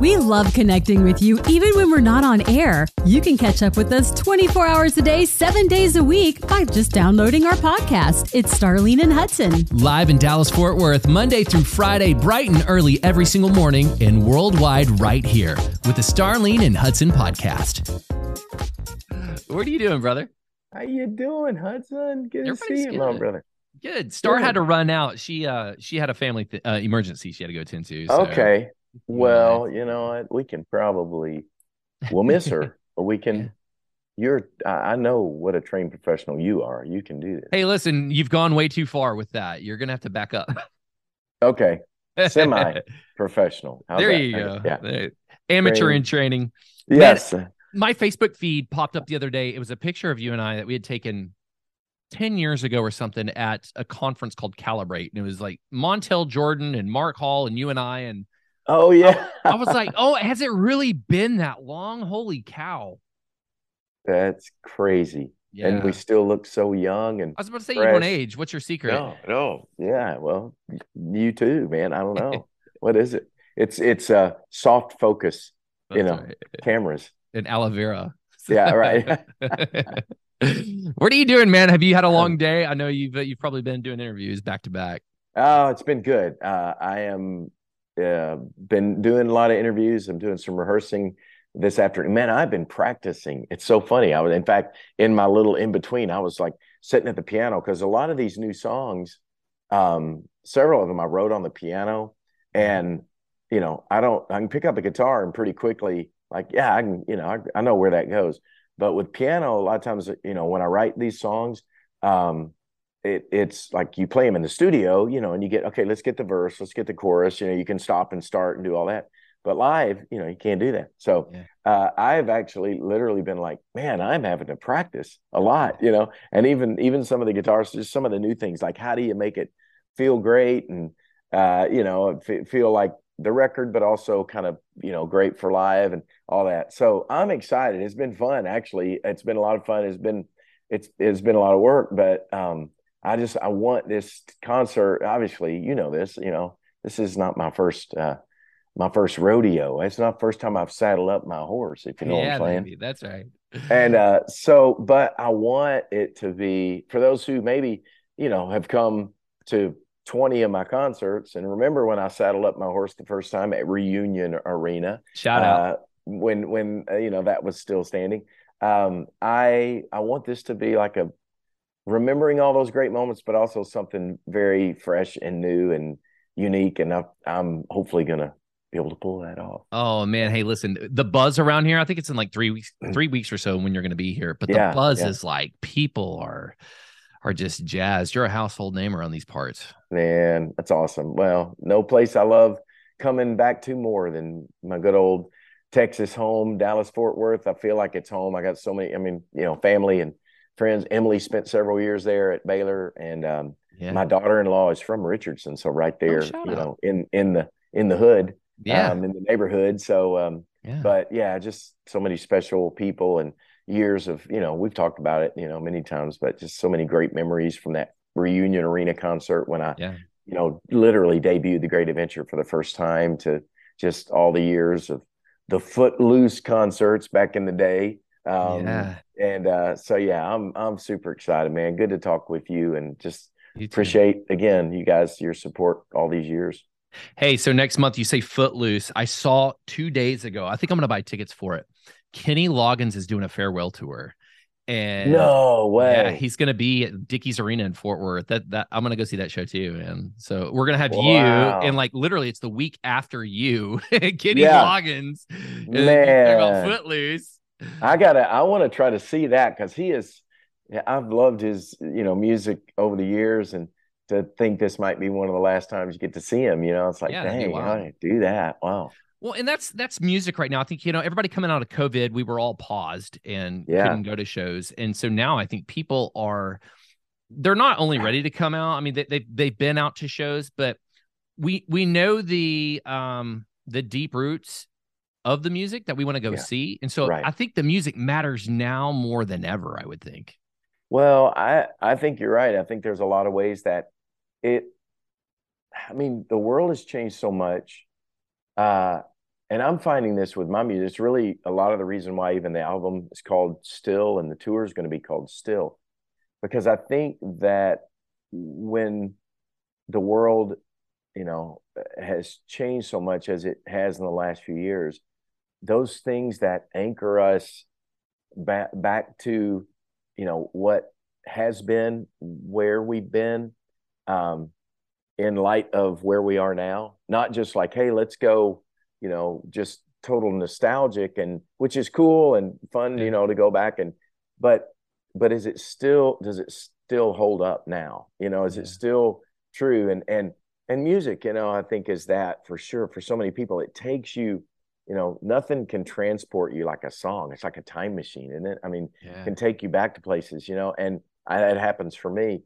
We love connecting with you even when we're not on air. You can catch up with us 24 hours a day, seven days a week by just downloading our podcast. It's Starlene and Hudson. Live in Dallas, Fort Worth, Monday through Friday, bright and early every single morning, and worldwide right here with the Starlene and Hudson podcast. What are you doing, brother? How you doing, Hudson? Good to see you, my brother. Good. Star good. had to run out. She uh she had a family th- uh, emergency she had to go tend to. So. Okay. Well, you know what? We can probably we'll miss her, but we can. You're. I know what a trained professional you are. You can do this. Hey, listen, you've gone way too far with that. You're gonna have to back up. Okay. Semi professional. There that? you go. Yeah. Amateur in training. Yes. Man, my Facebook feed popped up the other day. It was a picture of you and I that we had taken 10 years ago or something at a conference called Calibrate. And it was like Montel Jordan and Mark Hall and you and I. And Oh yeah. I, I, was like, oh, has it really been that long? Holy cow. That's crazy. Yeah. And we still look so young and I was about to say fresh. you don't age. What's your secret? No, no. Yeah. Well, you too, man. I don't know. what is it? It's it's a soft focus, That's you know, right. cameras. And aloe vera. Yeah, right. what are you doing, man? Have you had a long day? I know you've you've probably been doing interviews back to back. Oh, it's been good. Uh, I am uh, been doing a lot of interviews. I'm doing some rehearsing this afternoon. Man, I've been practicing. It's so funny. I was, in fact, in my little in between, I was like sitting at the piano because a lot of these new songs, um, several of them I wrote on the piano, and you know, I don't. I can pick up a guitar and pretty quickly, like, yeah, I can. You know, I, I know where that goes. But with piano, a lot of times, you know, when I write these songs, um, it, it's like you play them in the studio, you know, and you get okay, let's get the verse, let's get the chorus. You know, you can stop and start and do all that. But live, you know, you can't do that. So yeah. uh, I've actually literally been like, man, I'm having to practice a lot, you know, and even even some of the guitars, just some of the new things, like how do you make it feel great and uh, you know, f- feel like the record, but also kind of you know great for live and all that. So I'm excited. It's been fun, actually. It's been a lot of fun. It's been it's it's been a lot of work, but um, I just I want this concert. Obviously, you know this. You know this is not my first uh, my first rodeo. It's not the first time I've saddled up my horse. If you know yeah, what I'm saying. Baby, that's right. and uh, so, but I want it to be for those who maybe you know have come to 20 of my concerts and remember when I saddled up my horse the first time at Reunion Arena. Shout out uh, when when uh, you know that was still standing. Um, I I want this to be like a remembering all those great moments, but also something very fresh and new and unique. And I, I'm hopefully gonna be able to pull that off. Oh man, hey, listen, the buzz around here. I think it's in like three weeks, mm. three weeks or so when you're going to be here. But the yeah, buzz yeah. is like people are are just jazzed. You're a household name around these parts. Man, that's awesome. Well, no place I love coming back to more than my good old Texas home, Dallas Fort Worth. I feel like it's home. I got so many. I mean, you know, family and friends. Emily spent several years there at Baylor, and um, yeah. my daughter-in-law is from Richardson, so right oh, there, oh, you know, in in the in the hood, yeah, um, in the neighborhood. So, um, yeah. but yeah, just so many special people and years of you know we've talked about it you know many times, but just so many great memories from that reunion arena concert when I, yeah. you know, literally debuted the Great Adventure for the first time to just all the years of the Footloose concerts back in the day. Um, yeah. And uh, so yeah, I'm I'm super excited, man. Good to talk with you, and just appreciate again you guys your support all these years. Hey, so next month you say Footloose. I saw two days ago. I think I'm gonna buy tickets for it. Kenny Loggins is doing a farewell tour. And no way. Yeah, he's gonna be at Dickies Arena in Fort Worth. That that I'm gonna go see that show too. And so we're gonna have wow. you and like literally it's the week after you, Kenny yeah. Loggins. Man Footloose. I gotta. I want to try to see that because he is. I've loved his, you know, music over the years, and to think this might be one of the last times you get to see him, you know, it's like, yeah, dang, I do that. Wow. Well, and that's that's music right now. I think you know everybody coming out of COVID, we were all paused and yeah. couldn't go to shows, and so now I think people are they're not only ready to come out. I mean, they they they've been out to shows, but we we know the um the deep roots of the music that we want to go yeah. see. And so right. I think the music matters now more than ever, I would think. Well, I I think you're right. I think there's a lot of ways that it I mean, the world has changed so much. Uh and I'm finding this with my music. It's really a lot of the reason why even the album is called Still and the tour is going to be called Still, because I think that when the world, you know, has changed so much as it has in the last few years, those things that anchor us back back to, you know, what has been, where we've been, um, in light of where we are now, not just like, hey, let's go you know, just total nostalgic and which is cool and fun, you know, to go back and but but is it still does it still hold up now? You know, is yeah. it still true? And and and music, you know, I think is that for sure for so many people. It takes you, you know, nothing can transport you like a song. It's like a time machine, isn't it? I mean, yeah. can take you back to places, you know, and I, that happens for me.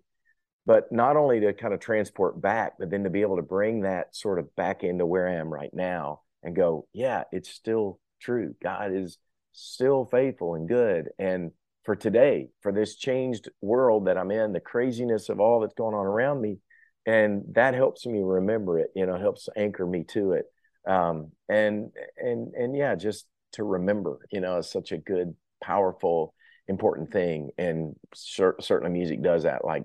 But not only to kind of transport back, but then to be able to bring that sort of back into where I am right now and go, yeah, it's still true. God is still faithful and good. And for today, for this changed world that I'm in, the craziness of all that's going on around me, and that helps me remember it. You know, helps anchor me to it. Um, and and and yeah, just to remember, you know, is such a good, powerful, important thing. And cer- certainly, music does that like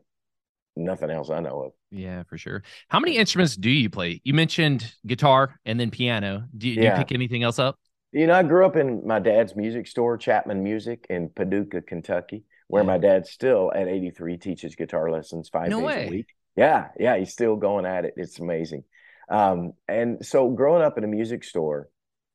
nothing else I know of. Yeah, for sure. How many instruments do you play? You mentioned guitar and then piano. Do you, yeah. you pick anything else up? You know, I grew up in my dad's music store, Chapman Music in Paducah, Kentucky, where yeah. my dad still at 83 teaches guitar lessons five no days way. a week. Yeah, yeah, he's still going at it. It's amazing. Um, and so growing up in a music store,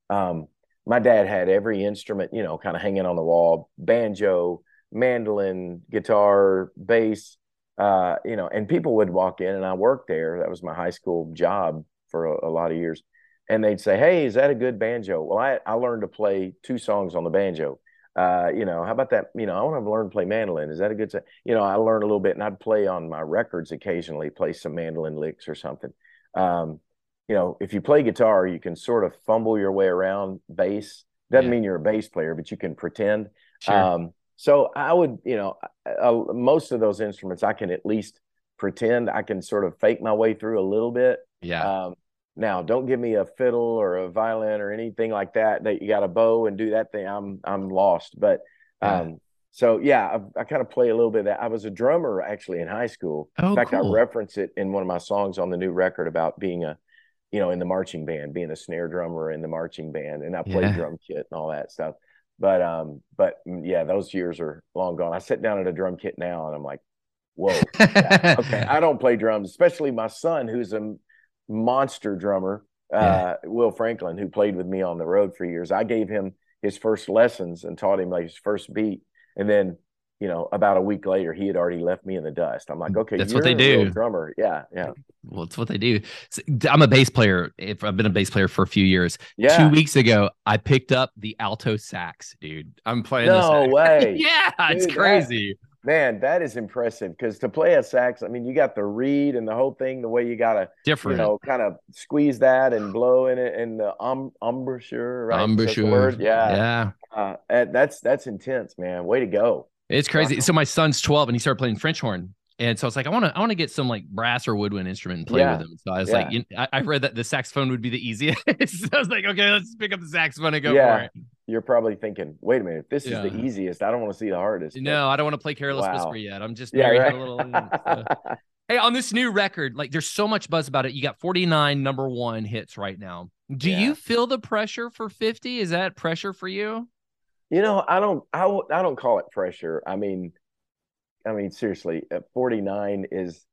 um, my dad had every instrument, you know, kind of hanging on the wall, banjo, mandolin, guitar, bass, uh, you know, and people would walk in and I worked there. That was my high school job for a, a, lot of years. And they'd say, Hey, is that a good banjo? Well, I, I learned to play two songs on the banjo. Uh, you know, how about that? You know, I want to learn to play mandolin. Is that a good, you know, I learned a little bit and I'd play on my records occasionally, play some mandolin licks or something. Um, you know, if you play guitar, you can sort of fumble your way around bass. Doesn't yeah. mean you're a bass player, but you can pretend. Sure. Um, so I would, you know, uh, most of those instruments I can at least pretend I can sort of fake my way through a little bit. Yeah. Um, now, don't give me a fiddle or a violin or anything like that. That you got a bow and do that thing. I'm I'm lost. But um, so yeah, I, I kind of play a little bit of that. I was a drummer actually in high school. Oh, in fact, cool. I reference it in one of my songs on the new record about being a, you know, in the marching band, being a snare drummer in the marching band, and I played yeah. drum kit and all that stuff. But um, but mm, yeah, those years are long gone. I sit down at a drum kit now and I'm like, whoa, yeah, okay. I don't play drums, especially my son, who's a monster drummer, uh, yeah. Will Franklin, who played with me on the road for years. I gave him his first lessons and taught him like his first beat, and then you know, about a week later, he had already left me in the dust. I'm like, okay, that's what they do. Drummer, yeah, yeah. Well, it's what they do. I'm a bass player. If I've been a bass player for a few years. Yeah. Two weeks ago, I picked up the alto sax, dude. I'm playing. This. No way. yeah, dude, it's crazy. That, man, that is impressive because to play a sax, I mean, you got the reed and the whole thing. The way you gotta, different, you know, kind of squeeze that and blow in it and the um, embouchure, right? Embouchure, yeah, yeah. Uh, that's that's intense, man. Way to go. It's crazy. Wow. So my son's 12 and he started playing French horn. And so I was like, I want to, I want to get some like brass or woodwind instrument and play yeah. with him. So I was yeah. like, you I, I, read that the saxophone would be the easiest. so I was like, okay, let's pick up the saxophone and go yeah. for it. You're probably thinking, wait a minute, this is the easiest. I don't want to see the hardest. No, I don't want to play Careless wow. Whisper yet. I'm just yeah, right? a little. hey, on this new record, like there's so much buzz about it. You got 49 number one hits right now. Do you feel the pressure for 50? Is that pressure for you? You know, I don't, I, I don't call it pressure. I mean, I mean, seriously, uh, 49 is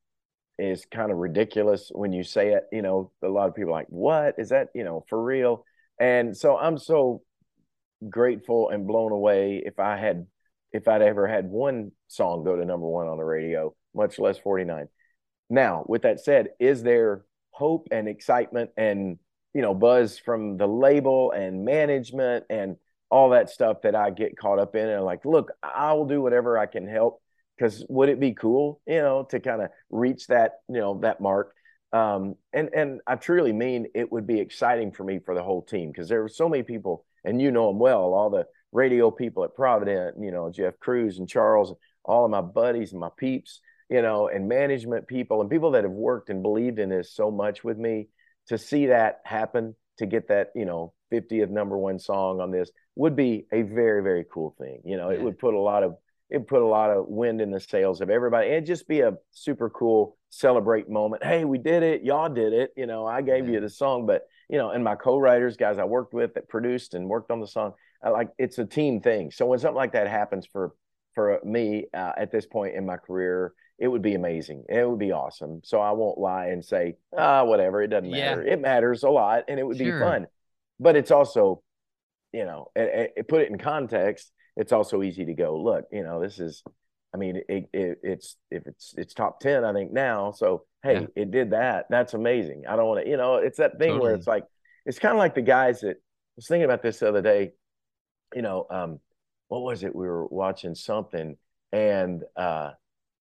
is kind of ridiculous when you say it. You know, a lot of people like, what is that? You know, for real. And so I'm so grateful and blown away if I had if I'd ever had one song go to number one on the radio, much less 49. Now, with that said, is there hope and excitement and you know buzz from the label and management and all that stuff that I get caught up in and like, look, I will do whatever I can help because would it be cool, you know, to kind of reach that, you know, that mark? Um, and and I truly mean it would be exciting for me for the whole team because there were so many people, and you know them well, all the radio people at Provident, you know, Jeff Cruz and Charles, all of my buddies and my peeps, you know, and management people and people that have worked and believed in this so much with me to see that happen to get that, you know, 50th number one song on this would be a very, very cool thing. You know, yeah. it would put a lot of it put a lot of wind in the sails of everybody. It'd just be a super cool celebrate moment. Hey, we did it. Y'all did it. You know, I gave yeah. you the song, but you know, and my co-writers, guys I worked with that produced and worked on the song, I like it's a team thing. So when something like that happens for for me uh, at this point in my career, it would be amazing. It would be awesome. So I won't lie and say, ah, whatever. It doesn't matter. Yeah. It matters a lot, and it would sure. be fun. But it's also, you know, it, it, put it in context. It's also easy to go look. You know, this is. I mean, it, it, it's if it's it's top ten, I think now. So hey, yeah. it did that. That's amazing. I don't want to, you know, it's that thing totally. where it's like it's kind of like the guys that I was thinking about this the other day. You know, um, what was it? We were watching something, and uh,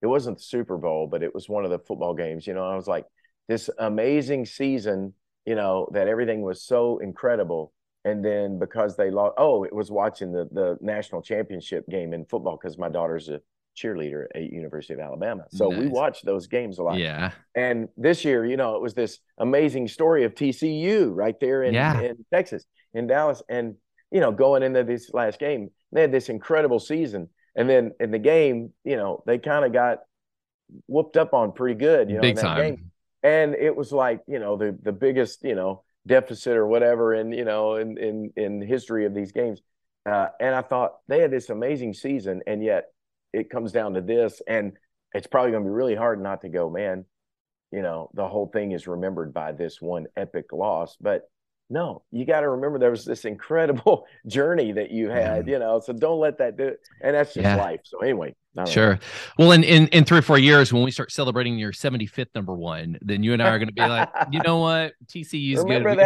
it wasn't the Super Bowl, but it was one of the football games. You know, I was like, this amazing season. You know, that everything was so incredible, and then because they lost, oh, it was watching the the national championship game in football because my daughter's a cheerleader at University of Alabama. So nice. we watched those games a lot. Yeah. And this year, you know, it was this amazing story of TCU right there in, yeah. in Texas, in Dallas. And, you know, going into this last game, they had this incredible season. And then in the game, you know, they kind of got whooped up on pretty good, you know, Big time. Game. And it was like, you know, the the biggest, you know, deficit or whatever in, you know, in in in history of these games. Uh, and I thought they had this amazing season, and yet it comes down to this, and it's probably going to be really hard not to go, man. You know, the whole thing is remembered by this one epic loss, but no, you got to remember there was this incredible journey that you had, you know. So don't let that do it. And that's just yeah. life. So anyway, sure. Know. Well, in, in in three or four years, when we start celebrating your 75th number one, then you and I are going to be like, you know what, TCU's remember good.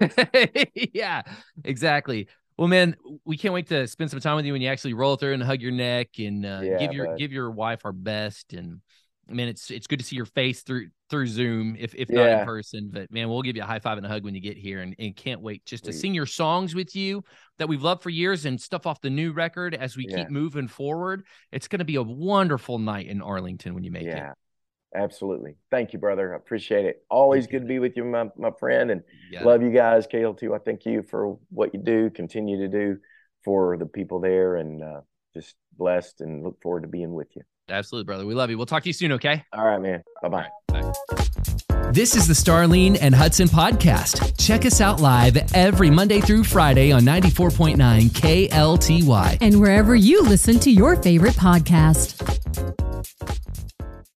that. yeah, exactly. Well, man, we can't wait to spend some time with you when you actually roll through and hug your neck and uh, yeah, give your give your wife our best. And man, it's it's good to see your face through through Zoom, if if yeah. not in person. But man, we'll give you a high five and a hug when you get here, and, and can't wait just to sing your songs with you that we've loved for years and stuff off the new record as we yeah. keep moving forward. It's going to be a wonderful night in Arlington when you make it. Absolutely. Thank you, brother. I appreciate it. Always good to be with you, my, my friend, and yeah. love you guys. KLTY, I thank you for what you do, continue to do for the people there, and uh, just blessed and look forward to being with you. Absolutely, brother. We love you. We'll talk to you soon, okay? All right, man. Bye-bye. Right, bye. This is the Starlene and Hudson podcast. Check us out live every Monday through Friday on 94.9 KLTY and wherever you listen to your favorite podcast.